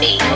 State.